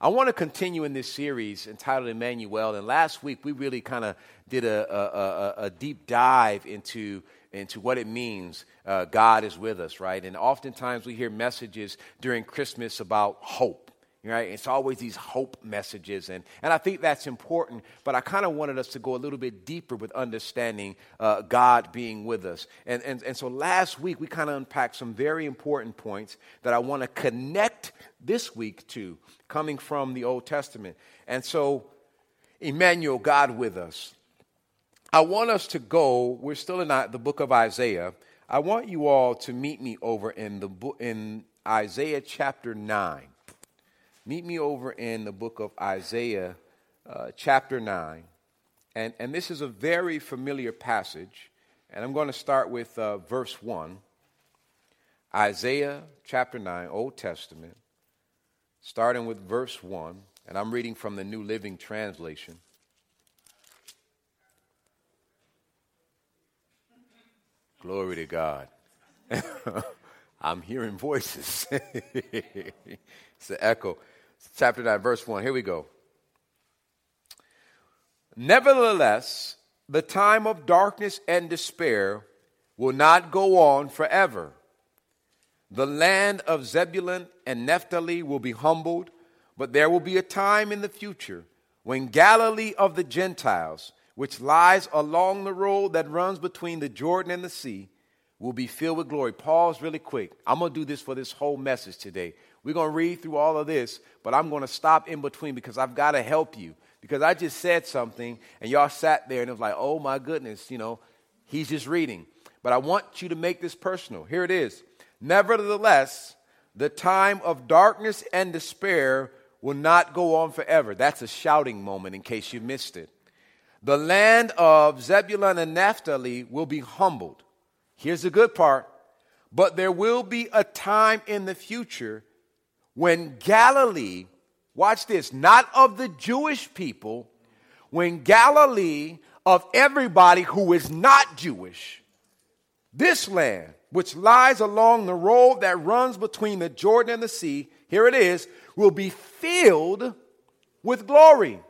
I want to continue in this series entitled Emmanuel. And last week we really kind of did a, a, a, a, deep dive into, into what it means uh, God is with us, right? And oftentimes we hear messages during Christmas about hope. Right? It's always these hope messages, and, and I think that's important, but I kind of wanted us to go a little bit deeper with understanding uh, God being with us. And, and, and so last week, we kind of unpacked some very important points that I want to connect this week to, coming from the Old Testament. And so, Emmanuel, God with us. I want us to go, we're still in the book of Isaiah. I want you all to meet me over in, the in Isaiah chapter 9. Meet me over in the book of Isaiah uh, chapter 9. And, and this is a very familiar passage. And I'm going to start with uh, verse 1. Isaiah chapter 9, Old Testament, starting with verse 1. And I'm reading from the New Living Translation. Glory to God. I'm hearing voices. it's an echo. Chapter 9, verse 1. Here we go. Nevertheless, the time of darkness and despair will not go on forever. The land of Zebulun and Naphtali will be humbled, but there will be a time in the future when Galilee of the Gentiles which lies along the road that runs between the Jordan and the sea, will be filled with glory. Pause really quick. I'm going to do this for this whole message today. We're going to read through all of this, but I'm going to stop in between because I've got to help you. Because I just said something and y'all sat there and it was like, oh my goodness, you know, he's just reading. But I want you to make this personal. Here it is. Nevertheless, the time of darkness and despair will not go on forever. That's a shouting moment in case you missed it. The land of Zebulun and Naphtali will be humbled. Here's the good part. But there will be a time in the future when Galilee, watch this, not of the Jewish people, when Galilee of everybody who is not Jewish, this land, which lies along the road that runs between the Jordan and the sea, here it is, will be filled with glory.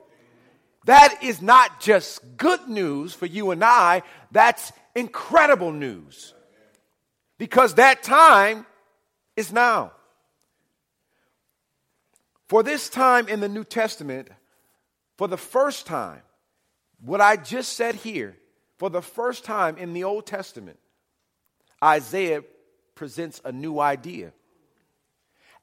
That is not just good news for you and I, that's incredible news. Because that time is now. For this time in the New Testament, for the first time, what I just said here, for the first time in the Old Testament, Isaiah presents a new idea.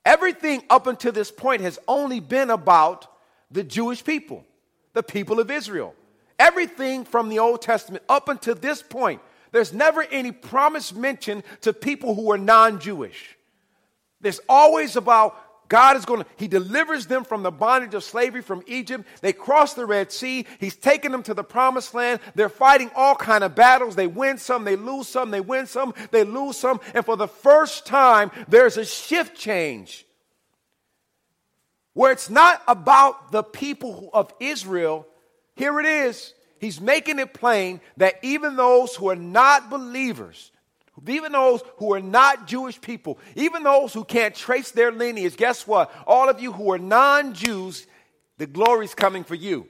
Everything up until this point has only been about the Jewish people the people of Israel. Everything from the Old Testament up until this point, there's never any promise mentioned to people who are non Jewish. There's always about God is going to, He delivers them from the bondage of slavery from Egypt. They cross the Red Sea. He's taken them to the promised land. They're fighting all kind of battles. They win some, they lose some, they win some, they lose some. And for the first time, there's a shift change where it's not about the people of Israel. Here it is. He's making it plain that even those who are not believers, even those who are not Jewish people, even those who can't trace their lineage, guess what? All of you who are non Jews, the glory's coming for you.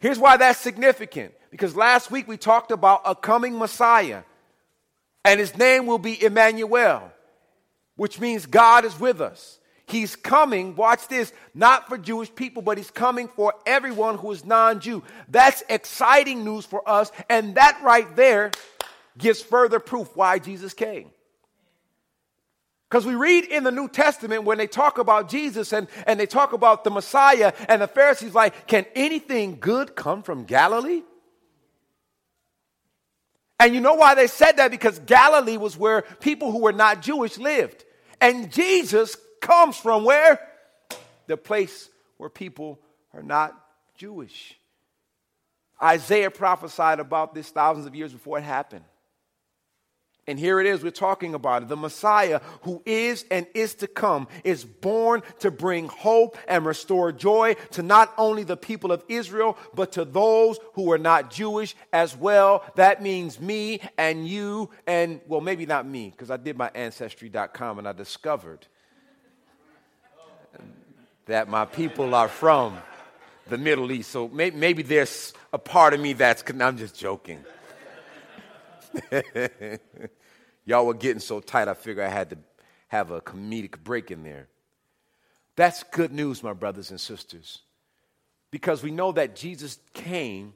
Here's why that's significant. Because last week we talked about a coming Messiah, and his name will be Emmanuel, which means God is with us. He's coming, watch this, not for Jewish people, but he's coming for everyone who is non Jew. That's exciting news for us, and that right there gives further proof why Jesus came. Because we read in the New Testament when they talk about Jesus and, and they talk about the Messiah, and the Pharisees like, can anything good come from Galilee? And you know why they said that? Because Galilee was where people who were not Jewish lived. And Jesus comes from where? The place where people are not Jewish. Isaiah prophesied about this thousands of years before it happened. And here it is, we're talking about it. The Messiah, who is and is to come, is born to bring hope and restore joy to not only the people of Israel, but to those who are not Jewish as well. That means me and you, and well, maybe not me, because I did my ancestry.com and I discovered that my people are from the Middle East. So maybe, there's a part of me that's, I'm just joking. Y'all were getting so tight, I figured I had to have a comedic break in there. That's good news, my brothers and sisters, because we know that Jesus came,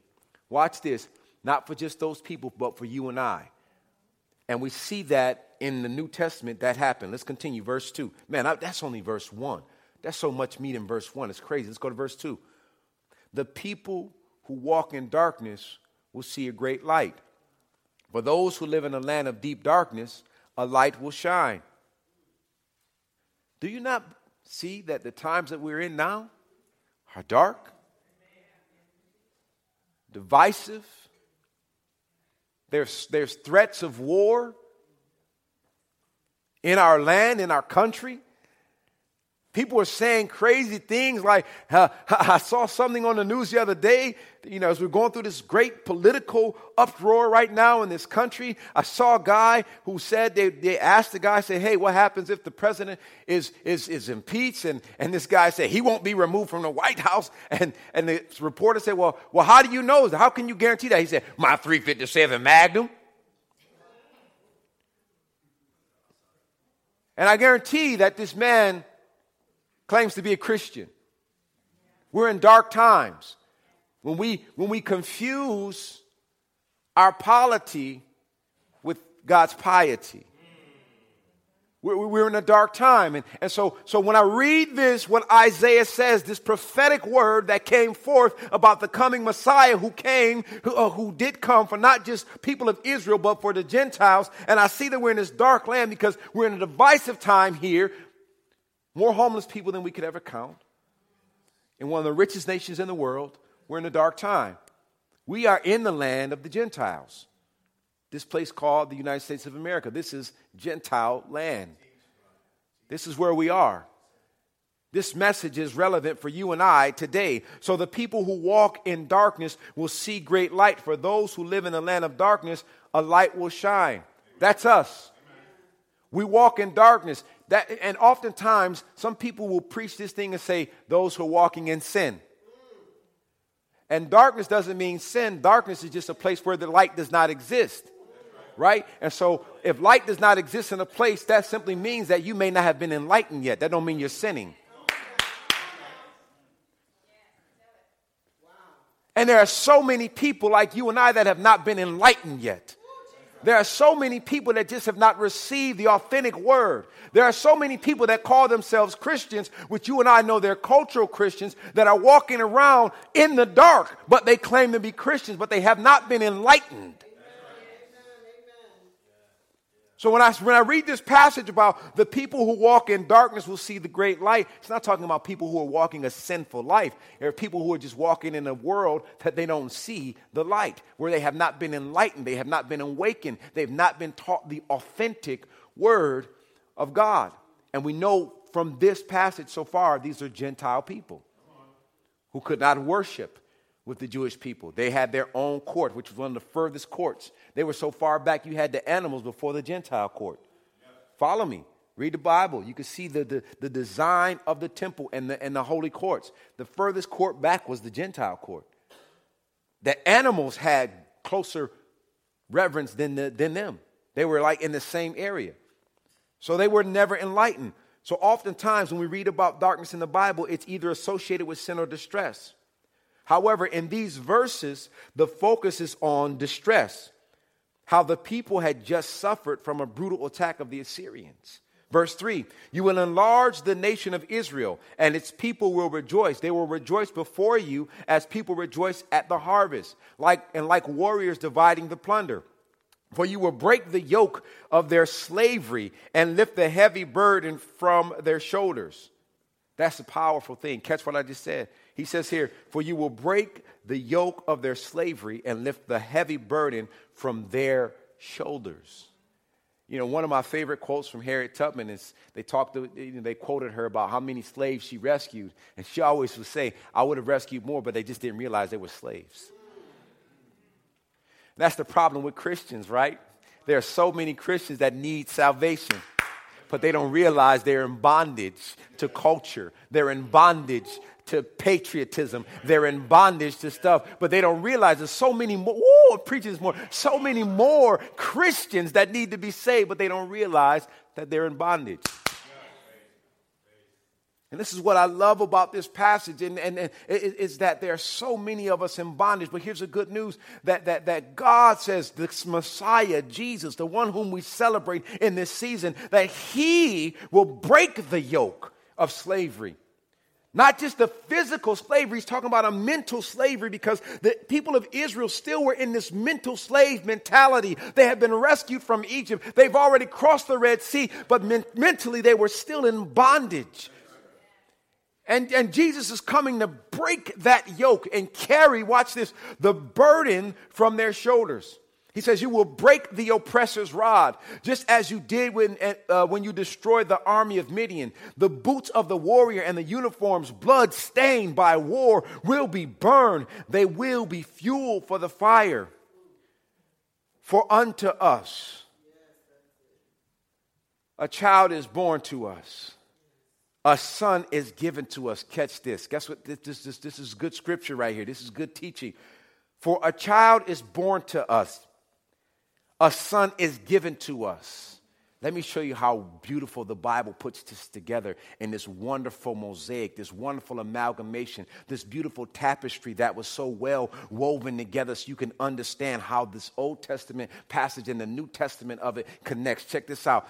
watch this, not for just those people, but for you and I. And we see that in the New Testament that happened. Let's continue, verse 2. Man, I, that's only verse 1. That's so much meat in verse 1. It's crazy. Let's go to verse 2. The people who walk in darkness will see a great light. For those who live in a land of deep darkness, a light will shine. Do you not see that the times that we're in now are dark, divisive? There's, there's threats of war in our land, in our country. People are saying crazy things like, uh, I saw something on the news the other day, you know, as we're going through this great political uproar right now in this country. I saw a guy who said, they, they asked the guy, say, hey, what happens if the president is, is, is impeached? And, and this guy said, he won't be removed from the White House. And, and the reporter said, well, well, how do you know? How can you guarantee that? He said, my 357 Magnum. And I guarantee that this man claims to be a Christian. We're in dark times. When we, when we confuse our polity with God's piety. We're, we're in a dark time. And, and so, so when I read this, what Isaiah says, this prophetic word that came forth about the coming Messiah who came, who, uh, who did come for not just people of Israel, but for the Gentiles. And I see that we're in this dark land because we're in a divisive time here more homeless people than we could ever count. In one of the richest nations in the world, we're in a dark time. We are in the land of the Gentiles. This place called the United States of America. This is Gentile land. This is where we are. This message is relevant for you and I today. So the people who walk in darkness will see great light. For those who live in the land of darkness, a light will shine. That's us. We walk in darkness. That, and oftentimes, some people will preach this thing and say, those who are walking in sin. And darkness doesn't mean sin. Darkness is just a place where the light does not exist. Right? And so if light does not exist in a place, that simply means that you may not have been enlightened yet. That don't mean you're sinning. And there are so many people like you and I that have not been enlightened yet. There are so many people that just have not received the authentic word. There are so many people that call themselves Christians, which you and I know they're cultural Christians, that are walking around in the dark, but they claim to be Christians, but they have not been enlightened. So when I, when I read this passage about the people who walk in darkness will see the great light, it's not talking about people who are walking a sinful life. There are people who are just walking in a world that they don't see the light, where they have not been enlightened, they have not been awakened, they've not been taught the authentic word of God. And we know from this passage so far, these are Gentile people who could not worship with the Jewish people. They had their own court, which was one of the furthest courts. They were so far back, you had the animals before the Gentile court. Follow me. Read the Bible. You can see the, the, the, design of the temple and the, and the holy courts. The furthest court back was the Gentile court. The animals had closer reverence than, the, than them. They were like in the same area. So they were never enlightened. So oftentimes when we read about darkness in the Bible, it's either associated with sin or distress. However, in these verses, the focus is on distress, how the people had just suffered from a brutal attack of the Assyrians. Verse 3 You will enlarge the nation of Israel, and its people will rejoice. They will rejoice before you as people rejoice at the harvest, like, and like warriors dividing the plunder. For you will break the yoke of their slavery and lift the heavy burden from their shoulders. That's a powerful thing. Catch what I just said. He says here, For you will break the yoke of their slavery and lift the heavy burden from their shoulders. You know, one of my favorite quotes from Harriet Tubman is they talked, to, you know, they quoted her about how many slaves she rescued, and she always would say, "I would have rescued more, but they just didn't realize they were slaves." That's the problem with Christians, right? There are so many Christians that need salvation, but they don't realize they're in bondage to culture. They're in bondage to patriotism. They're in bondage to stuff, but they don't realize there's so many more, whoa, preachers more, so many more Christians that need to be saved, but they don't realize that they're in bondage. And this is what I love about this passage, and, and, and is that there are so many of us in bondage. But here's the good news that, that, that God says, this Messiah, Jesus, the one whom we celebrate in this season, that he will break the yoke of slavery. Not just the physical slavery, he's talking about a mental slavery because the people of Israel still were in this mental slave mentality. They had been rescued from Egypt. They've already crossed the Red Sea, but men- mentally they were still in bondage. And, and Jesus is coming to break that yoke and carry, watch this, the burden from their shoulders. He says, You will break the oppressor's rod, just as you did when, uh, when you destroyed the army of Midian. The boots of the warrior and the uniforms, blood stained by war, will be burned. They will be fuel for the fire. For unto us a child is born to us, a son is given to us. Catch this. Guess what? This, this, this is good scripture right here. This is good teaching. For a child is born to us a son is given to us. Let me show you how beautiful the Bible puts this together in this wonderful mosaic, this wonderful amalgamation, this beautiful tapestry that was so well woven together so you can understand how this Old Testament passage and the New Testament of it connects. Check this out.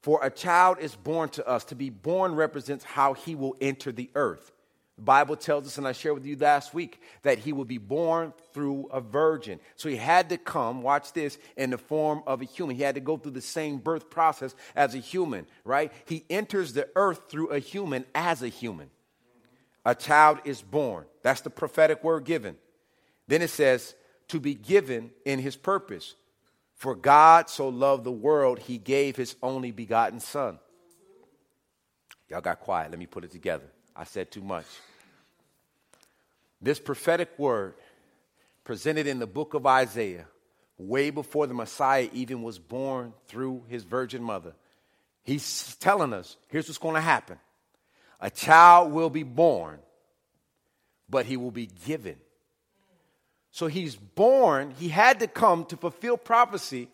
For a child is born to us. To be born represents how he will enter the earth. The Bible tells us, and I shared with you last week, that he will be born through a virgin. So he had to come, watch this, in the form of a human. He had to go through the same birth process as a human, right? He enters the earth through a human as a human. A child is born. That's the prophetic word given. Then it says, to be given in his purpose. For God so loved the world, he gave his only begotten Son. Y'all got quiet. Let me put it together. I said too much. This prophetic word presented in the book of Isaiah, way before the Messiah even was born through his virgin mother, he's telling us here's what's going to happen a child will be born, but he will be given. So he's born, he had to come to fulfill prophecy.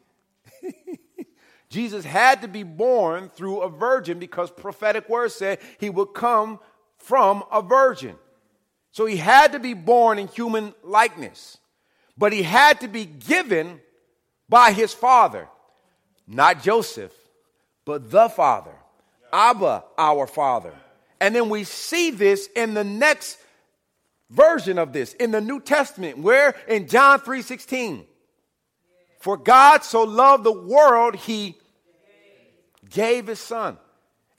Jesus had to be born through a virgin because prophetic word said he would come from a virgin. So he had to be born in human likeness, but he had to be given by his father, not Joseph, but the father, Abba, our father. And then we see this in the next version of this in the New Testament, where in John 3:16, for God so loved the world, he gave his son.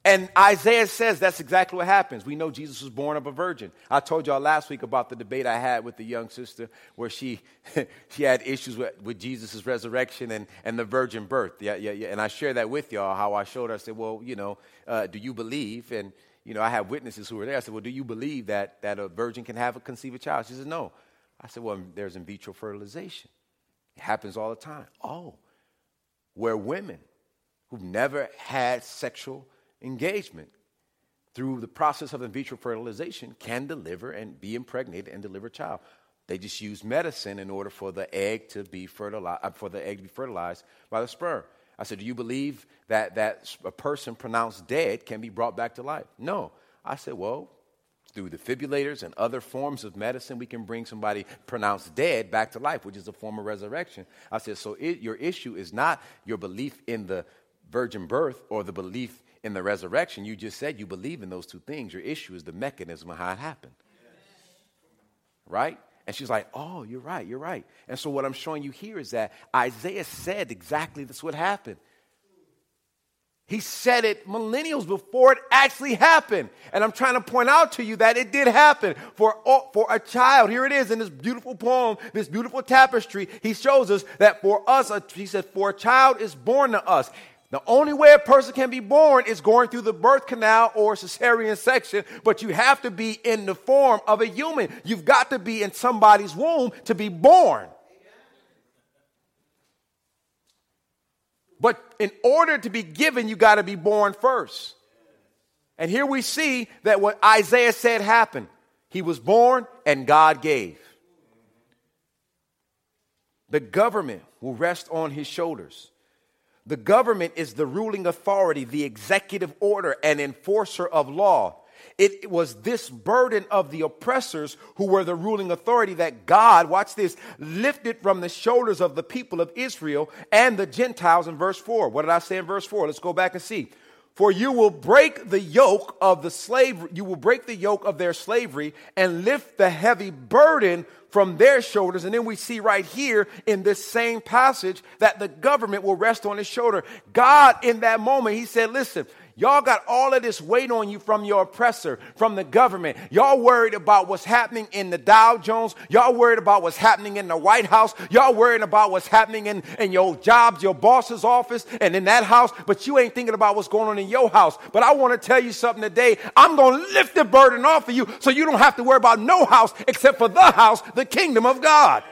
And Isaiah says that's exactly what happens. We know Jesus was born of a virgin. I told y'all last week about the debate I had with the young sister where she, she had issues with, with Jesus' resurrection and, and the virgin birth. Yeah, yeah, yeah. And I shared that with y'all, how I showed her. I said, well, you know, uh, do you believe? And, you know, I have witnesses who were there. I said, well, do you believe that, that a virgin can have a conceive a child? She said, no. I said, well, there's in vitro fertilization. It happens all the time. Oh, where women who've never had sexual engagement through the process of in vitro fertilization can deliver and be impregnated and deliver a child. They just use medicine in order for the egg to be fertilized, uh, for the egg to be fertilized by the sperm. I said, Do you believe that, that a person pronounced dead can be brought back to life? No. I said, Well, through defibrillators and other forms of medicine, we can bring somebody pronounced dead back to life, which is a form of resurrection. I said, So it, your issue is not your belief in the virgin birth or the belief in the resurrection. You just said you believe in those two things. Your issue is the mechanism of how it happened. Right? And she's like, Oh, you're right, you're right. And so, what I'm showing you here is that Isaiah said exactly this would happen. He said it millennials before it actually happened. And I'm trying to point out to you that it did happen for, oh, for a child. Here it is in this beautiful poem, this beautiful tapestry. He shows us that for us, he said, for a child is born to us. The only way a person can be born is going through the birth canal or cesarean section, but you have to be in the form of a human. You've got to be in somebody's womb to be born. But in order to be given, you got to be born first. And here we see that what Isaiah said happened. He was born and God gave. The government will rest on his shoulders. The government is the ruling authority, the executive order, and enforcer of law. It was this burden of the oppressors who were the ruling authority that God, watch this, lifted from the shoulders of the people of Israel and the Gentiles in verse 4. What did I say in verse 4? Let's go back and see. For you will break the yoke of the slave, you will break the yoke of their slavery and lift the heavy burden from their shoulders. And then we see right here in this same passage that the government will rest on his shoulder. God, in that moment, he said, Listen, Y'all got all of this weight on you from your oppressor, from the government. Y'all worried about what's happening in the Dow Jones. Y'all worried about what's happening in the White House. Y'all worried about what's happening in, in your jobs, your boss's office, and in that house, but you ain't thinking about what's going on in your house. But I want to tell you something today. I'm going to lift the burden off of you so you don't have to worry about no house except for the house, the kingdom of God.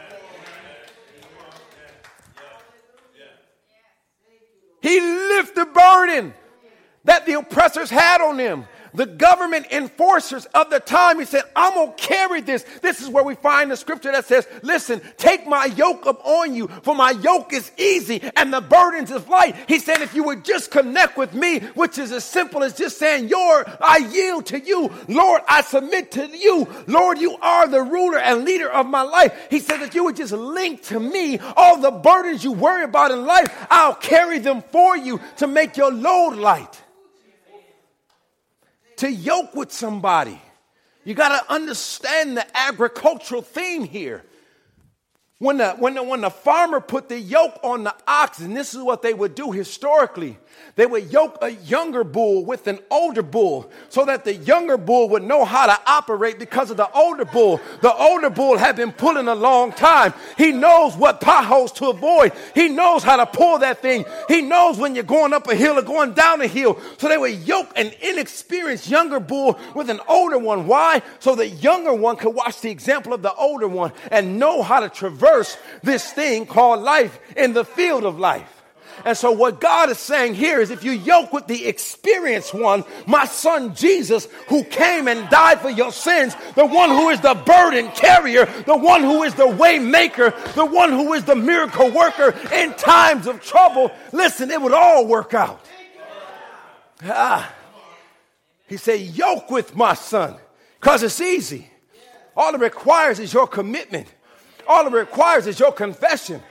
He lifted the burden that the oppressors had on them the government enforcers of the time. He said, I'm going to carry this. This is where we find the scripture that says, listen, take my yoke upon you, for my yoke is easy and the burdens is light. He said, if you would just connect with me, which is as simple as just saying, Lord, I yield to you. Lord, I submit to you. Lord, you are the ruler and leader of my life. He said that you would just link to me all the burdens you worry about in life. I'll carry them for you to make your load light to yoke with somebody. You got to understand the agricultural theme here. When the, when, the, when the farmer put the yoke on the ox, and this is what they would do historically, they would yoke a younger bull with an older bull so that the younger bull would know how to operate because of the older bull. The older bull had been pulling a long time. He knows what potholes to avoid. He knows how to pull that thing. He knows when you're going up a hill or going down a hill. So they would yoke an inexperienced younger bull with an older one. Why? So the younger one could watch the example of the older one and know how to traverse this thing called life in the field of life. And so, what God is saying here is if you yoke with the experienced one, my son Jesus, who came and died for your sins, the one who is the burden carrier, the one who is the way maker, the one who is the miracle worker in times of trouble, listen, it would all work out. Ah. He said, Yoke with my son, because it's easy. All it requires is your commitment. All it requires is your confession.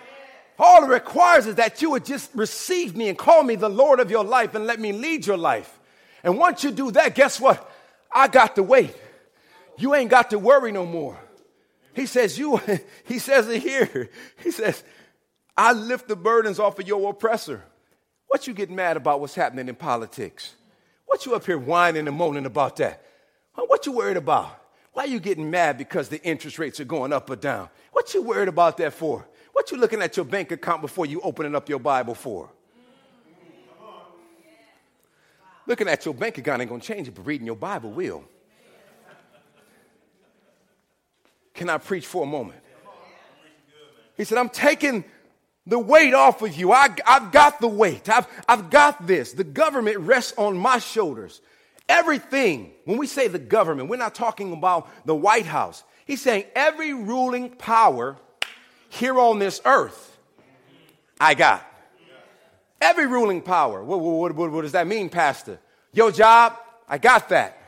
All it requires is that you would just receive me and call me the Lord of your life and let me lead your life. And once you do that, guess what? I got to wait. You ain't got to worry no more. He says, you, he says it here. He says, I lift the burdens off of your oppressor. What you getting mad about what's happening in politics? What you up here whining and moaning about that? What you worried about? Why you getting mad because the interest rates are going up or down? What you worried about that for? What you looking at your bank account before you opening up your Bible for? Looking at your bank account ain't gonna change it, but reading your Bible will. Can I preach for a moment? He said, I'm taking the weight off of you. I, have got the weight. I've, I've got this. The government rests on my shoulders. Everything, when we say the government, we're not talking about the White House. He's saying every ruling power here on this earth, I got. Every ruling power. What, what, what, what, does that mean, Pastor? Your job, I got that.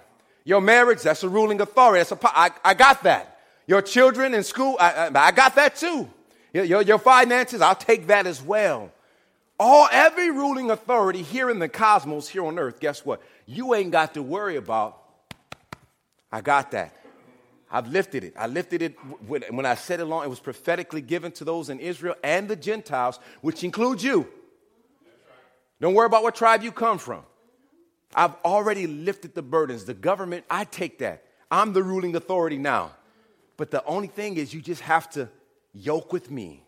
Your marriage, that's a ruling authority. That's a, I, I got that. Your children in school, I, I, I got that too. Your, your, your finances, I'll take that as well. all every ruling authority here in the cosmos, here on earth, guess what? You ain't got to worry about. I got that. I've lifted it. I lifted it when I said it long. It was prophetically given to those in Israel and the Gentiles, which includes you. Don't worry about what tribe you come from. I've already lifted the burdens. The government, I take that. I'm the ruling authority now. But the only thing is, you just have to yoke with me.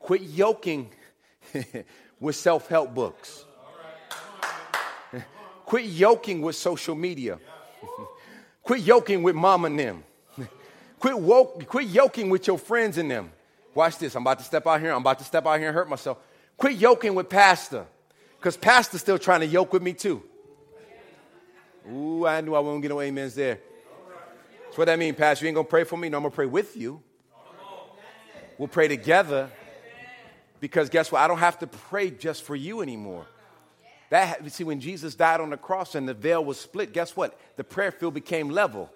Quit yoking with self help books. Quit yoking with social media. Quit yoking with mom and them. Quit, woke, quit yoking with your friends and them. Watch this. I'm about to step out here. I'm about to step out here and hurt myself. Quit yoking with pastor. Because pastor's still trying to yoke with me too. Ooh, I knew I wouldn't get no amens there. That's what that means, Pastor. You ain't gonna pray for me, no, I'm gonna pray with you. We'll pray together. Because guess what? I don't have to pray just for you anymore. That see, when Jesus died on the cross and the veil was split, guess what? The prayer field became level.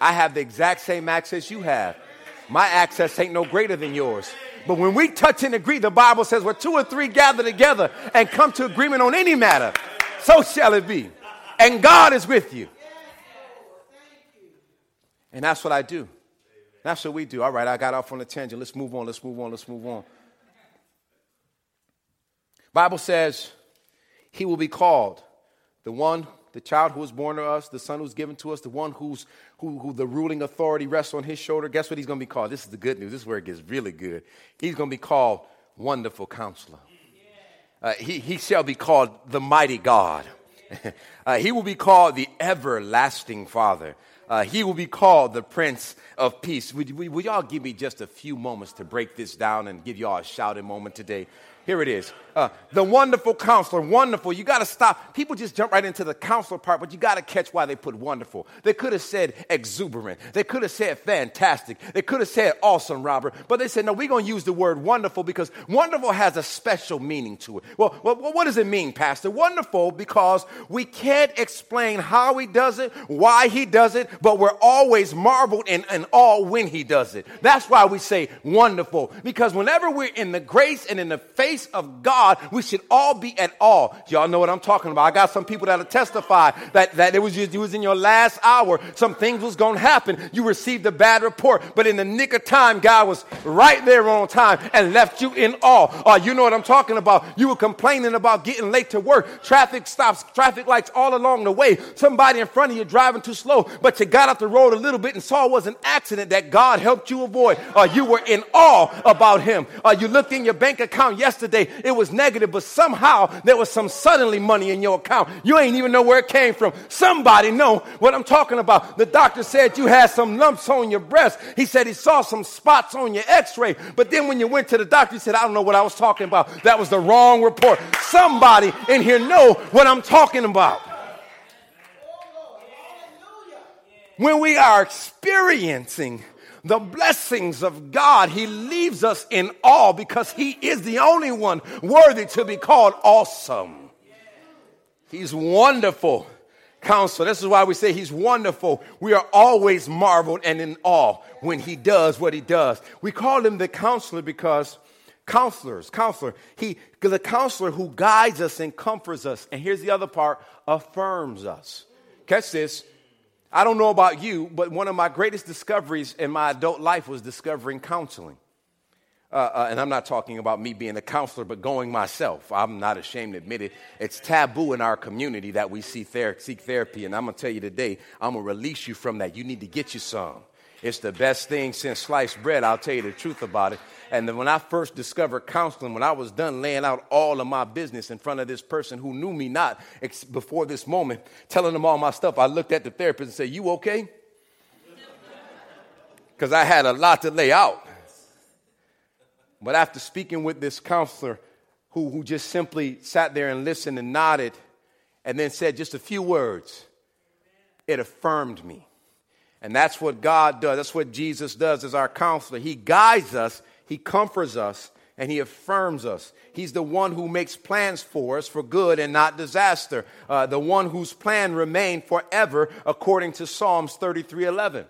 I have the exact same access you have. My access ain't no greater than yours. But when we touch and agree, the Bible says, where two or three gather together and come to agreement on any matter, so shall it be. And God is with you. And that's what I do. That's what we do. All right, I got off on a tangent. Let's move on. Let's move on. Let's move on. Bible says he will be called the one, the child who was born to us, the son who's given to us, the one who's who, who the ruling authority rests on his shoulder. Guess what he's going to be called? This is the good news. This is where it gets really good. He's going to be called Wonderful Counselor. Uh, he, he shall be called the Mighty God. uh, he will be called the Everlasting Father. Uh, he will be called the Prince of Peace. Would, would, would, y'all give me just a few moments to break this down and give y'all a shouting moment today? Here it is. Uh, the wonderful counselor, wonderful. You got to stop. People just jump right into the counselor part, but you got to catch why they put wonderful. They could have said exuberant. They could have said fantastic. They could have said awesome, Robert. But they said, no, we're going to use the word wonderful because wonderful has a special meaning to it. Well, well, what does it mean, Pastor? Wonderful because we can't explain how he does it, why he does it, but we're always marveled and, and awe when he does it. That's why we say wonderful because whenever we're in the grace and in the face grace of God, we should all be at awe. Y'all know what I'm talking about. I got some people that'll testify that, that it was just, it was in your last hour. Some things was going to happen. You received a bad report, but in the nick of time, God was right there on time and left you in awe. Uh, you know what I'm talking about. You were complaining about getting late to work. Traffic stops, traffic lights all along the way. Somebody in front of you driving too slow, but you got off the road a little bit and saw it was an accident that God helped you avoid. Uh, you were in awe about him. Uh, you looked in your bank account yesterday yesterday it was negative, but somehow there was some suddenly money in your account. You ain't even know where it came from. Somebody know what I'm talking about. The doctor said you had some lumps on your breast. He said he saw some spots on your x-ray. But then when you went to the doctor, he said, I don't know what I was talking about. That was the wrong report. Somebody in here know what I'm talking about. When we are experiencing the blessings of God, He leaves us in awe because He is the only one worthy to be called awesome. He's wonderful. Counselor. This is why we say he's wonderful. We are always marveled and in awe when he does what he does. We call him the counselor because counselors, counselor, he, the counselor who guides us and comforts us. And here's the other part affirms us. Catch this. I don't know about you, but one of my greatest discoveries in my adult life was discovering counseling. Uh, uh, and I'm not talking about me being a counselor, but going myself. I'm not ashamed to admit it. It's taboo in our community that we see ther- seek therapy. And I'm going to tell you today, I'm going to release you from that. You need to get you some. It's the best thing since sliced bread. I'll tell you the truth about it. And when I first discovered counseling, when I was done laying out all of my business in front of this person who knew me not ex- before this moment, telling them all my stuff, I looked at the therapist and said, You okay? Because I had a lot to lay out. But after speaking with this counselor who, who just simply sat there and listened and nodded and then said just a few words, it affirmed me. And that's what God does. That's what Jesus does as our counselor. He guides us he comforts us and He affirms us. He's the one who makes plans for us for good and not disaster, uh, the one whose plan remained forever according to Psalms 33 11.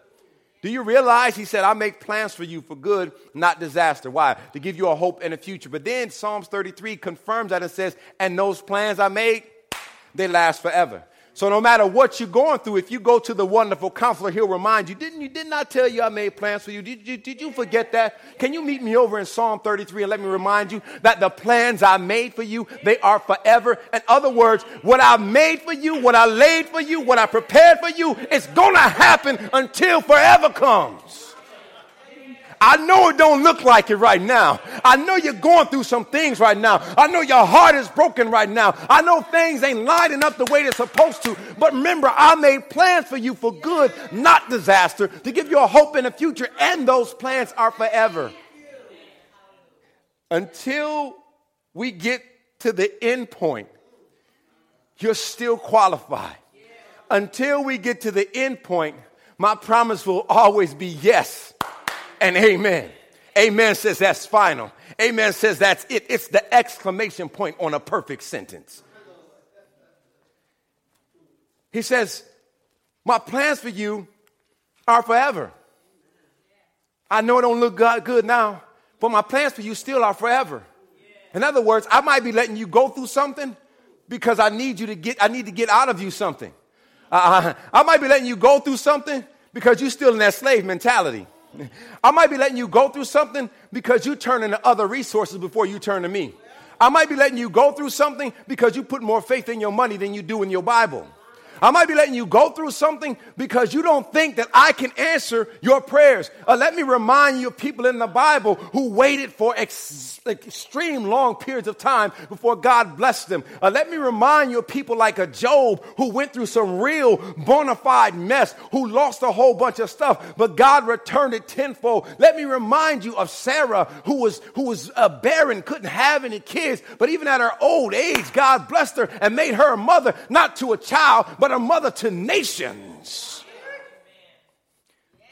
Do you realize he said, I make plans for you for good, not disaster? Why? To give you a hope in the future. But then Psalms 33 confirms that and says, And those plans I made, they last forever. So no matter what you're going through, if you go to the wonderful counselor, he'll remind you, didn't you, did not tell you I made plans for you? Did you, did you forget that? Can you meet me over in Psalm 33 and let me remind you that the plans I made for you, they are forever. In other words, what I made for you, what I laid for you, what I prepared for you, it's gonna happen until forever comes. I know it don't look like it right now. I know you're going through some things right now. I know your heart is broken right now. I know things ain't lining up the way they're supposed to. But remember, I made plans for you for good, not disaster, to give you a hope in the future, and those plans are forever. Until we get to the end point, you're still qualified. Until we get to the end point, my promise will always be yes and amen. Amen says that's final. Amen says that's it. It's the exclamation point on a perfect sentence. He says, My plans for you are forever. I know it don't look good now, but my plans for you still are forever. In other words, I might be letting you go through something because I need you to get, I need to get out of you something. Uh, I might be letting you go through something because you're still in that slave mentality. I might be letting you go through something because you turn into other resources before you turn to me. I might be letting you go through something because you put more faith in your money than you do in your Bible. I might be letting you go through something because you don't think that I can answer your prayers. Uh, let me remind you of people in the Bible who waited for ex- extreme long periods of time before God blessed them. Uh, let me remind you of people like a Job who went through some real bona fide mess, who lost a whole bunch of stuff, but God returned it tenfold. Let me remind you of Sarah who was, who was uh, barren, couldn't have any kids, but even at her old age, God blessed her and made her a mother, not to a child, but but a mother to nations.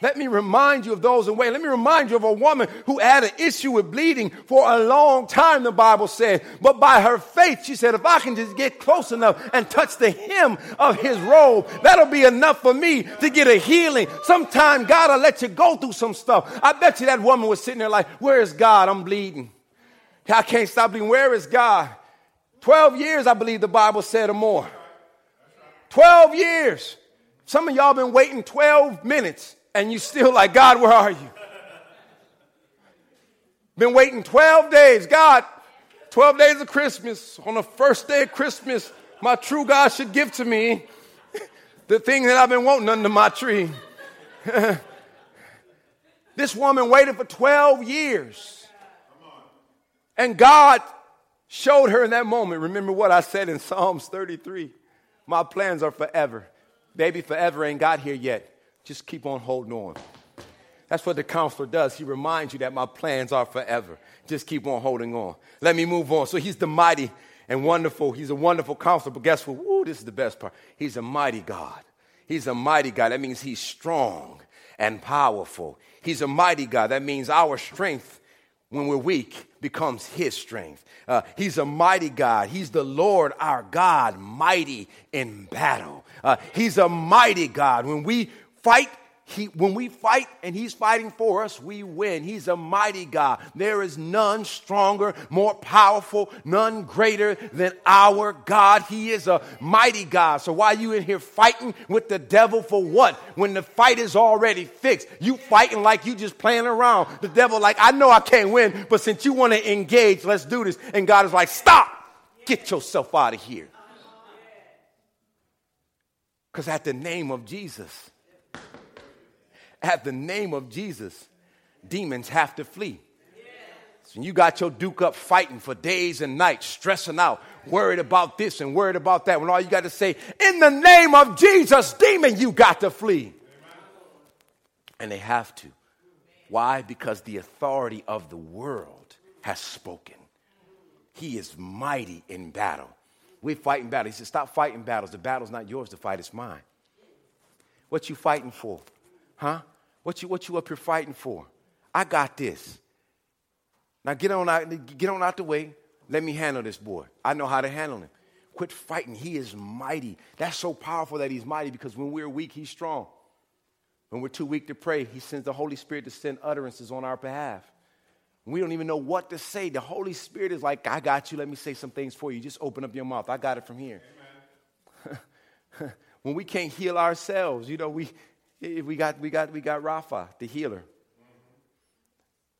Let me remind you of those in way. Let me remind you of a woman who had an issue with bleeding for a long time, the Bible said. But by her faith, she said, if I can just get close enough and touch the hem of his robe, that'll be enough for me to get a healing. Sometime God will let you go through some stuff. I bet you that woman was sitting there like, where is God? I'm bleeding. I can't stop bleeding. Where is God? 12 years, I believe the Bible said or more. 12 years. Some of y'all been waiting 12 minutes and you still like, God, where are you? Been waiting 12 days. God, 12 days of Christmas. On the first day of Christmas, my true God should give to me the thing that I've been wanting under my tree. this woman waited for 12 years. And God showed her in that moment. Remember what I said in Psalms 33. My plans are forever. Baby, forever ain't got here yet. Just keep on holding on. That's what the counselor does. He reminds you that my plans are forever. Just keep on holding on. Let me move on. So he's the mighty and wonderful. He's a wonderful counselor. But guess what? Ooh, this is the best part. He's a mighty God. He's a mighty God. That means he's strong and powerful. He's a mighty God. That means our strength when we're weak becomes his strength. Uh, he's a mighty God. He's the Lord our God, mighty in battle. Uh, he's a mighty God. When we fight he, when we fight and He's fighting for us, we win. He's a mighty God. There is none stronger, more powerful, none greater than our God. He is a mighty God. So why you in here fighting with the devil for what? When the fight is already fixed. You fighting like you just playing around. The devil like, I know I can't win, but since you want to engage, let's do this. And God is like, stop. Get yourself out of here. Because at the name of Jesus, at the name of Jesus, demons have to flee. So you got your duke up fighting for days and nights, stressing out, worried about this and worried about that, when all you got to say, in the name of Jesus, demon, you got to flee. And they have to. Why? Because the authority of the world has spoken. He is mighty in battle. We're fighting battles. He said, Stop fighting battles. The battle's not yours to fight, it's mine. What you fighting for? Huh? What you, what you up here fighting for? I got this. Now get on out, get on out the way. Let me handle this boy. I know how to handle him. Quit fighting. He is mighty. That's so powerful that he's mighty because when we're weak, he's strong. When we're too weak to pray, He sends the Holy Spirit to send utterances on our behalf. We don't even know what to say. The Holy Spirit is like, I got you. Let me say some things for you. Just open up your mouth. I got it from here. when we can't heal ourselves, you know, we, we, got, we, got, we got Rapha, the healer.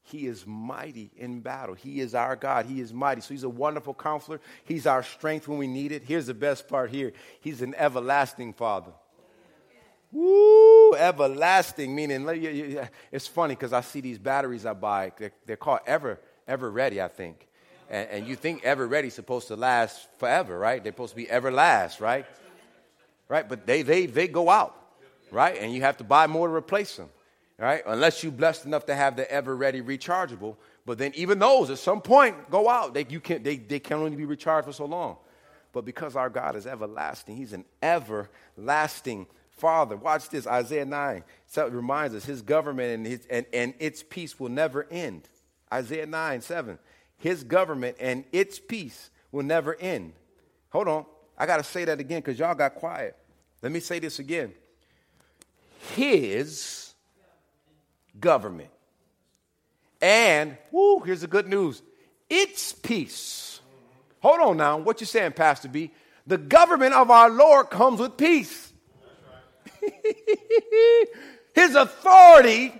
He is mighty in battle. He is our God. He is mighty. So he's a wonderful counselor. He's our strength when we need it. Here's the best part here He's an everlasting Father. Woo, everlasting, meaning it's funny because I see these batteries I buy. They're, they're called Ever Ever Ready, I think. And, and, you think Ever Ready is supposed to last forever, right? They're supposed to be ever last, right? Right, but they they they go out, right? And you have to buy more to replace them, right? Unless you're blessed enough to have the Ever Ready rechargeable. But then even those at some point go out. They you can they, they can only be recharged for so long. But because our God is everlasting, He's an everlasting Father. Watch this, Isaiah 9. So it reminds us his government and, his, and, and its peace will never end. Isaiah 9, 7. His government and its peace will never end. Hold on. I got to say that again because y'all got quiet. Let me say this again. His government. And, whoo, here's the good news its peace. Hold on now. What you saying, Pastor B? The government of our Lord comes with peace. His authority,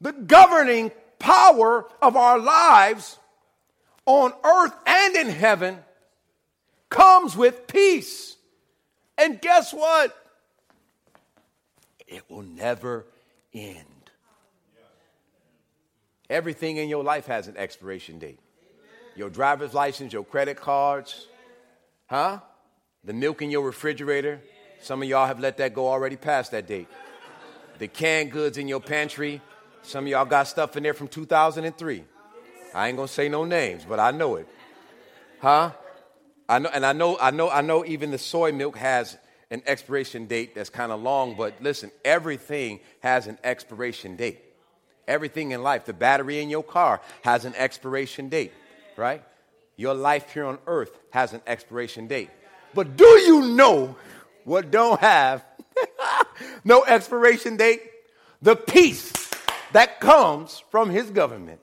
the governing power of our lives on earth and in heaven, comes with peace. And guess what? It will never end. Everything in your life has an expiration date. Your driver's license, your credit cards, huh? The milk in your refrigerator, some of y'all have let that go already past that date. The canned goods in your pantry, some of y'all got stuff in there from 2003. I ain't gonna say no names, but I know it. Huh? I know, and I know, I know, I know even the soy milk has an expiration date that's kind of long, but listen, everything has an expiration date. Everything in life, the battery in your car has an expiration date, right? Your life here on earth has an expiration date. But do you know what don't have no expiration date, the peace that comes from his government.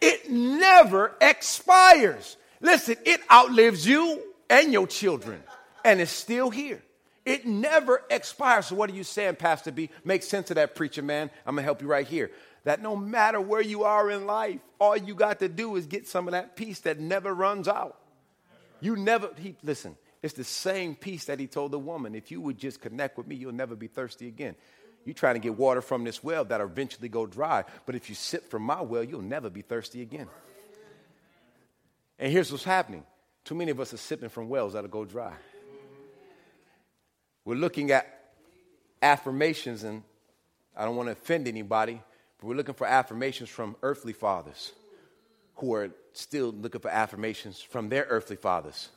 It never expires. Listen, it outlives you and your children, and it's still here. It never expires. So, what are you saying, Pastor B? Make sense of that, preacher man. I'm going to help you right here. That no matter where you are in life, all you got to do is get some of that peace that never runs out. You never, he, listen, it's the same peace that he told the woman. If you would just connect with me, you'll never be thirsty again. You're trying to get water from this well that'll eventually go dry. But if you sip from my well, you'll never be thirsty again. And here's what's happening too many of us are sipping from wells that'll go dry. We're looking at affirmations, and I don't want to offend anybody, but we're looking for affirmations from earthly fathers who are still looking for affirmations from their earthly fathers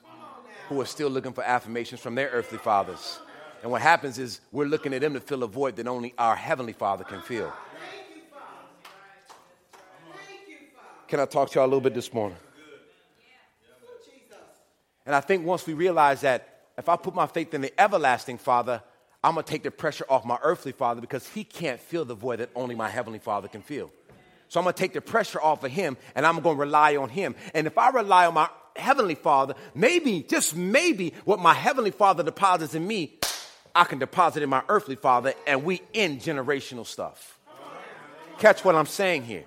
who are still looking for affirmations from their earthly fathers. And what happens is we're looking at them to fill a void that only our Heavenly Father can fill. Can I talk to y'all a little bit this morning? And I think once we realize that if I put my faith in the everlasting Father, I'm going to take the pressure off my earthly father because he can't fill the void that only my heavenly father can fill. So I'm going to take the pressure off of him and I'm going to rely on him. And if I rely on my heavenly father, maybe, just maybe, what my heavenly father deposits in me, I can deposit in my earthly father and we end generational stuff. Catch what I'm saying here.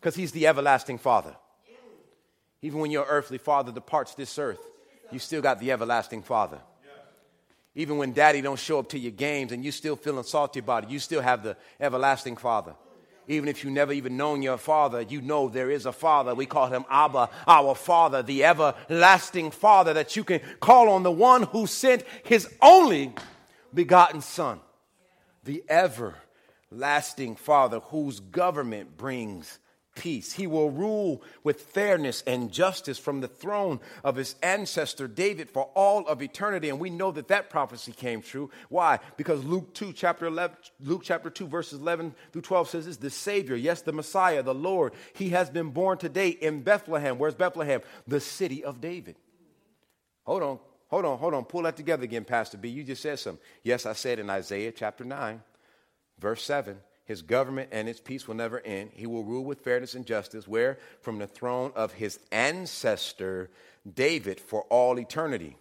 Because he's the everlasting father. Even when your earthly father departs this earth, you still got the everlasting father. Even when daddy don't show up to your games and you still feeling salty about it, you still have the everlasting father. Even if you never even known your father, you know there is a father. We call him Abba, our father, the everlasting father that you can call on the one who sent his only begotten son, the everlasting father whose government brings peace. He will rule with fairness and justice from the throne of his ancestor David for all of eternity. And we know that that prophecy came true. Why? Because Luke 2, chapter 11, Luke chapter 2, verses 11 through 12 says this, the Savior, yes, the Messiah, the Lord, he has been born today in Bethlehem. Where's Bethlehem? The city of David. Hold on. Hold on, hold on. Pull that together again, Pastor B. You just said something. Yes, I said in Isaiah chapter 9, verse 7 his government and its peace will never end. He will rule with fairness and justice, where from the throne of his ancestor David for all eternity.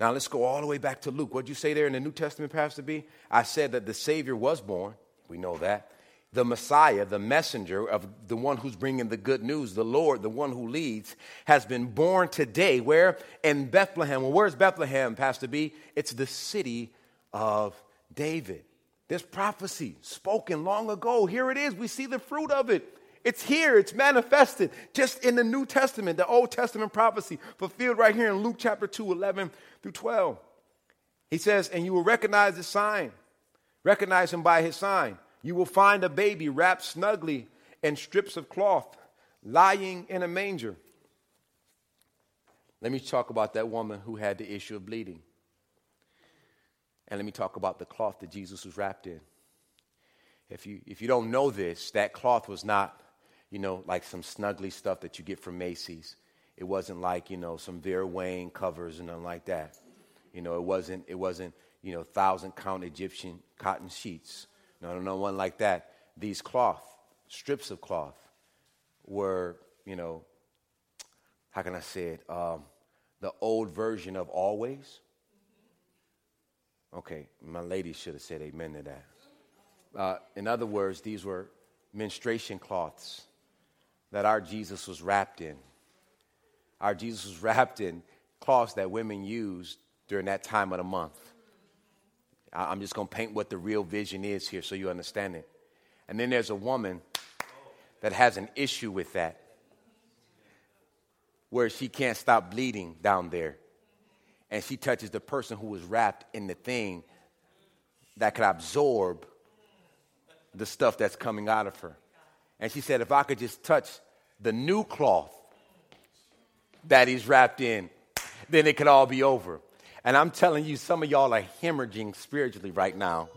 Now let's go all the way back to Luke. What'd you say there in the New Testament, Pastor B? I said that the Savior was born. We know that. The Messiah, the messenger of the one who's bringing the good news, the Lord, the one who leads, has been born today. Where? In Bethlehem. Well, where's Bethlehem, Pastor B? It's the city of David. This prophecy spoken long ago. Here it is. We see the fruit of it. It's here, it's manifested just in the New Testament, the Old Testament prophecy fulfilled right here in Luke chapter 2, 11 through 12. He says, And you will recognize his sign. Recognize him by his sign. You will find a baby wrapped snugly in strips of cloth, lying in a manger. Let me talk about that woman who had the issue of bleeding. And let me talk about the cloth that Jesus was wrapped in. If you, if you don't know this, that cloth was not, you know, like some snuggly stuff that you get from Macy's. It wasn't like, you know, some Vera Wang covers and nothing like that. You know, it wasn't, it wasn't, you know, thousand count Egyptian cotton sheets. No, no, no one like that. These cloth, strips of cloth, were, you know, how can I say it? Um, the old version of always. Okay, my lady should have said amen to that. Uh, in other words, these were menstruation cloths that our Jesus was wrapped in. Our Jesus was wrapped in cloths that women used during that time of the month. I'm just going to paint what the real vision is here so you understand it. And then there's a woman that has an issue with that, where she can't stop bleeding down there and she touches the person who was wrapped in the thing that could absorb the stuff that's coming out of her. And she said, if I could just touch the new cloth that he's wrapped in, then it could all be over. And I'm telling you, some of y'all are hemorrhaging spiritually right now.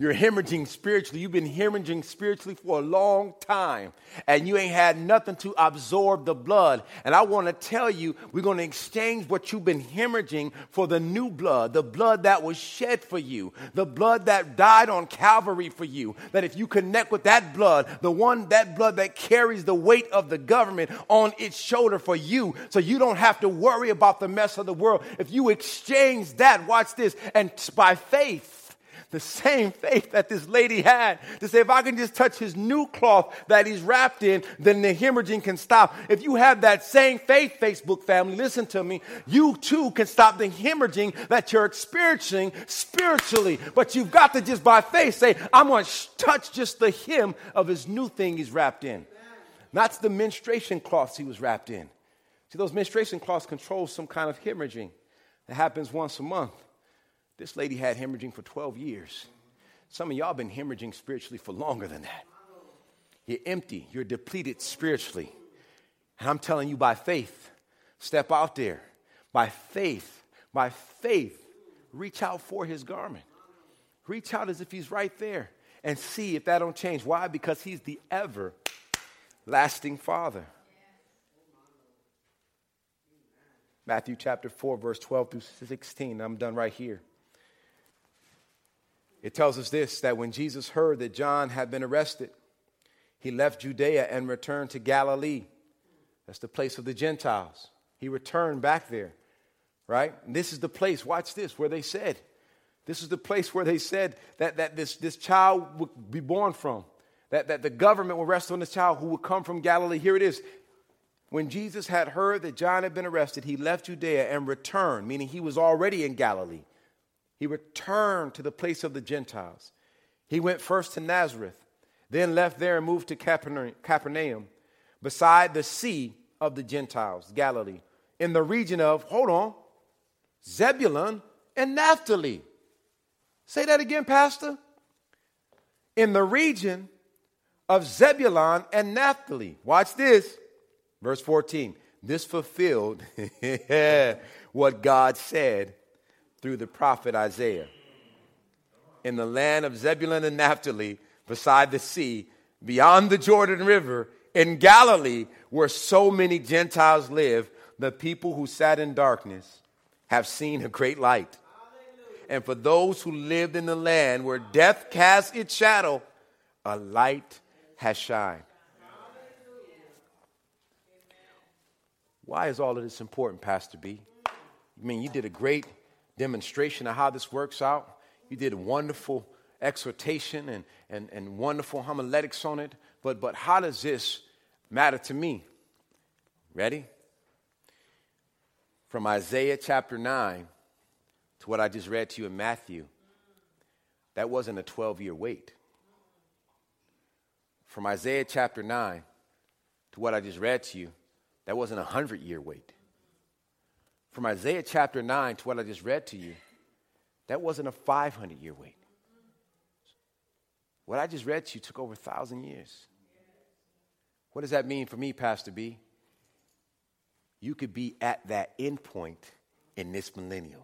You're hemorrhaging spiritually. You've been hemorrhaging spiritually for a long time, and you ain't had nothing to absorb the blood. And I want to tell you, we're going to exchange what you've been hemorrhaging for the new blood, the blood that was shed for you, the blood that died on Calvary for you. That if you connect with that blood, the one, that blood that carries the weight of the government on its shoulder for you, so you don't have to worry about the mess of the world. If you exchange that, watch this, and by faith, the same faith that this lady had to say, if I can just touch his new cloth that he's wrapped in, then the hemorrhaging can stop. If you have that same faith, Facebook family, listen to me, you too can stop the hemorrhaging that you're experiencing spiritually. But you've got to just by faith say, I'm going to touch just the hem of his new thing he's wrapped in. That's the menstruation cloths he was wrapped in. See, those menstruation cloths control some kind of hemorrhaging that happens once a month. This lady had hemorrhaging for 12 years. Some of y'all been hemorrhaging spiritually for longer than that. You're empty, you're depleted spiritually. And I'm telling you by faith, step out there. By faith, by faith, reach out for his garment. Reach out as if he's right there and see if that don't change. Why? Because he's the ever lasting Father. Matthew chapter 4, verse 12 through 16. I'm done right here. It tells us this that when Jesus heard that John had been arrested, he left Judea and returned to Galilee. That's the place of the Gentiles. He returned back there, right? And this is the place, watch this, where they said, this is the place where they said that, that this, this child would be born from, that, that the government would rest on this child who would come from Galilee. Here it is. When Jesus had heard that John had been arrested, he left Judea and returned, meaning he was already in Galilee he returned to the place of the Gentiles. He went first to Nazareth, then left there and moved to Capernaum, beside the sea of the Gentiles, Galilee, in the region of, hold on, Zebulun and Naphtali. Say that again, Pastor. In the region of Zebulun and Naphtali. Watch this. Verse 14. This fulfilled what God said through the prophet Isaiah. In the land of Zebulun and Naphtali, beside the sea, beyond the Jordan River, in Galilee, where so many Gentiles live, the people who sat in darkness have seen a great light. And for those who lived in the land where death cast its shadow, a light has shined. Why is all of this important, Pastor B? I mean, you did a great demonstration of how this works out. You did a wonderful exhortation and, and, and wonderful homiletics on it. But, but how does this matter to me? Ready? From Isaiah chapter 9 to what I just read to you in Matthew, that wasn't a 12 year wait. From Isaiah chapter 9 to what I just read to you, that wasn't a 100 year wait. From Isaiah chapter 9 to what I just read to you, that wasn't a 500 year wait. What I just read to you took over a thousand years. What does that mean for me, Pastor B? You could be at that end point in this millennium.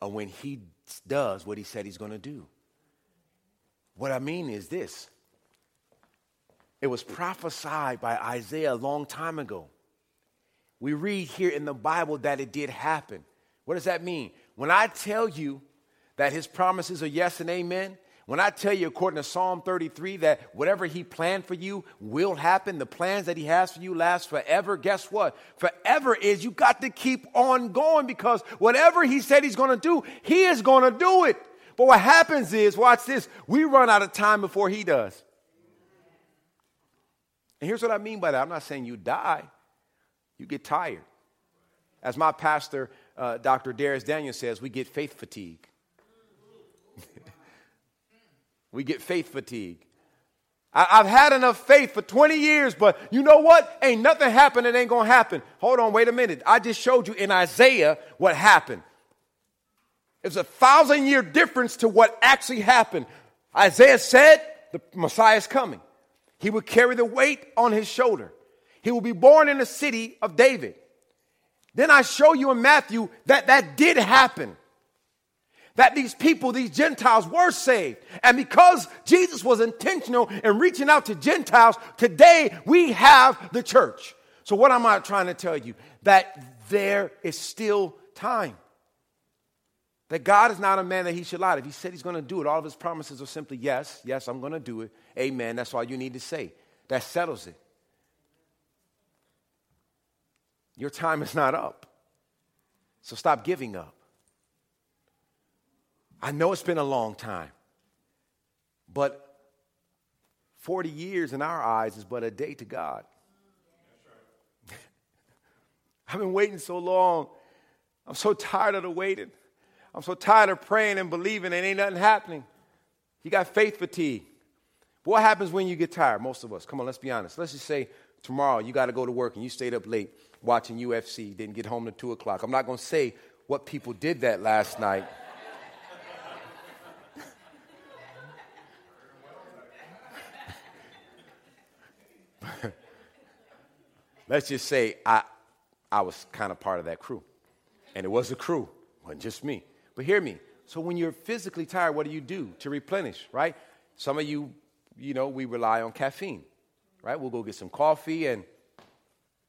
Or when he does what he said he's going to do. What I mean is this it was prophesied by Isaiah a long time ago. We read here in the Bible that it did happen. What does that mean? When I tell you that his promises are yes and amen, when I tell you, according to Psalm 33, that whatever He planned for you will happen, the plans that He has for you last forever, guess what? Forever is you got to keep on going because whatever He said He's going to do, He is going to do it. But what happens is, watch this, we run out of time before He does. And here's what I mean by that I'm not saying you die, you get tired. As my pastor, uh, Dr. Dharius Daniel says, we get faith fatigue. we get faith fatigue. I, have had enough faith for 20 years, but you know what? Ain't nothing happened It ain't gonna happen. Hold on, wait a minute. I just showed you in Isaiah what happened. It's a thousand year difference to what actually happened. Isaiah said the Messiah is coming. He would carry the weight on his shoulder. He will be born in the city of David. Then I show you in Matthew that that did happen. That these people, these Gentiles were saved. And because Jesus was intentional in reaching out to Gentiles, today we have the church. So, what am I trying to tell you? That there is still time. That God is not a man that he should lie. If he said he's going to do it, all of his promises are simply yes, yes, I'm going to do it. Amen. That's all you need to say. That settles it. Your time is not up. So stop giving up. I know it's been a long time, but 40 years in our eyes is but a day to God. I've been waiting so long. I'm so tired of the waiting. I'm so tired of praying and believing and ain't nothing happening. You got faith fatigue. But what happens when you get tired? Most of us. Come on, let's be honest. Let's just say tomorrow you got to go to work and you stayed up late watching UFC, didn't get home at 2 o'clock. I'm not going to say what people did that last night. let's just say I, I was kind of part of that crew. And it was a crew, it wasn't just me. But hear me. So when you're physically tired, what do you do to replenish, right? Some of you, you know, we rely on caffeine, right? We'll go get some coffee and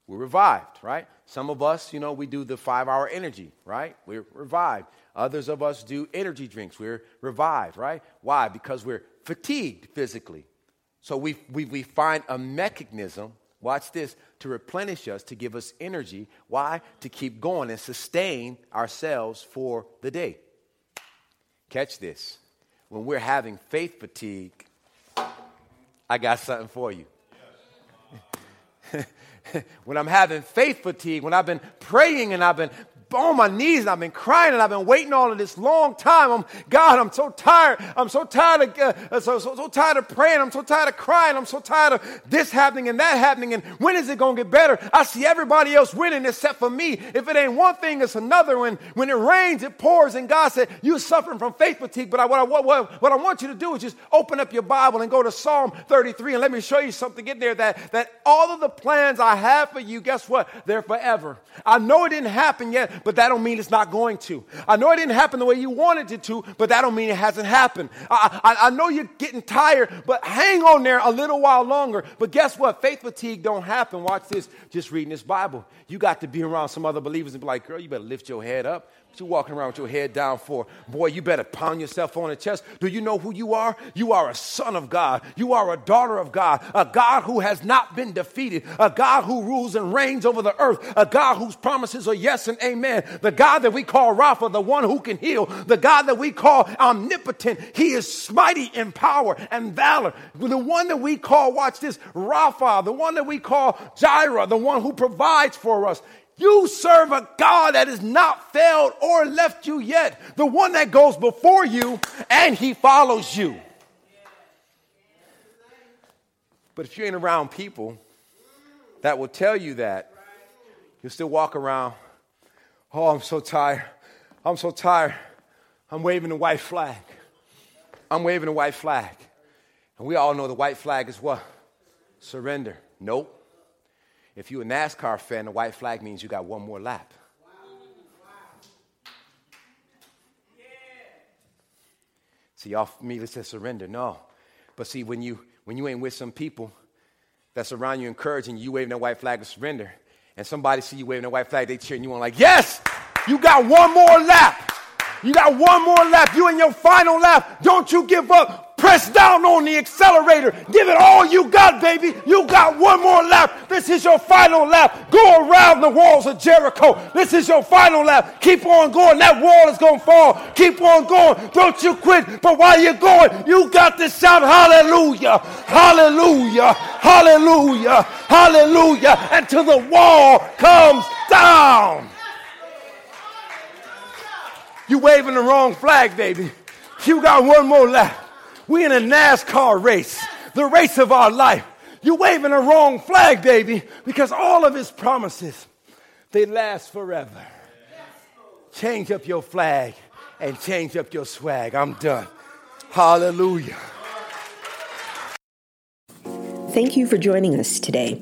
we're revived, right? Some of us, you know, we do the five hour energy, right? We're revived. Others of us do energy drinks. We're revived, right? Why? Because we're fatigued physically. So we, we, we find a mechanism, watch this, to replenish us, to give us energy. Why? To keep going and sustain ourselves for the day. Catch this. When we're having faith fatigue, I got something for you. when I'm having faith fatigue, when I've been praying and I've been on my knees and I've been crying and I've been waiting all of this long time. I'm, God, I'm so tired. I'm so tired of, uh, so, so, so tired of praying. I'm so tired of crying. I'm so tired of this happening and that happening. And when is it going to get better? I see everybody else winning except for me. If it ain't one thing, it's another. When, when it rains, it pours. And God said, you're suffering from faith fatigue. But I, what, I, what, what I want you to do is just open up your Bible and go to Psalm 33 and let me show you something in there that, that all of the plans I have for you, guess what? They're forever. I know it didn't happen yet, but that don't mean it's not going to. I know it didn't happen the way you wanted it to, but that don't mean it hasn't happened. I, I, I know you're getting tired, but hang on there a little while longer. But guess what? Faith fatigue don't happen. Watch this. Just reading this Bible. You got to be around some other believers and be like, girl, you better lift your head up. What you walking around with your head down for? Boy, you better pound yourself on the chest. Do you know who you are? You are a son of God. You are a daughter of God. A God who has not been defeated. A God who rules and reigns over the earth. A God whose promises are yes and amen. The God that we call Rapha, the one who can heal. The God that we call omnipotent. He is mighty in power and valor. The one that we call, watch this, Rapha. The one that we call Jireh. The one who provides for us. You serve a God that has not failed or left you yet, the one that goes before you and he follows you. But if you ain't around people that will tell you that, you'll still walk around, oh, I'm so tired. I'm so tired. I'm waving the white flag. I'm waving the white flag. And we all know the white flag is what? Surrender. Nope. If you're a NASCAR fan, the white flag means you got one more lap. See, y'all immediately say surrender. No. But see, when you when you ain't with some people that's around you encouraging you, you waving that white flag of surrender, and somebody see you waving that white flag, they cheering you on like, yes, you got one more lap. You got one more lap. You in your final lap. Don't you give up. Press down on the accelerator. Give it all you got, baby. You got one more lap. This is your final lap. Go around the walls of Jericho. This is your final lap. Keep on going. That wall is going to fall. Keep on going. Don't you quit. But while you're going, you got to shout hallelujah, hallelujah, hallelujah, hallelujah until the wall comes down. You waving the wrong flag, baby. You got one more lap. We in a NASCAR race, the race of our life. You're waving the wrong flag, baby, because all of his promises, they last forever. Change up your flag and change up your swag. I'm done. Hallelujah. Thank you for joining us today.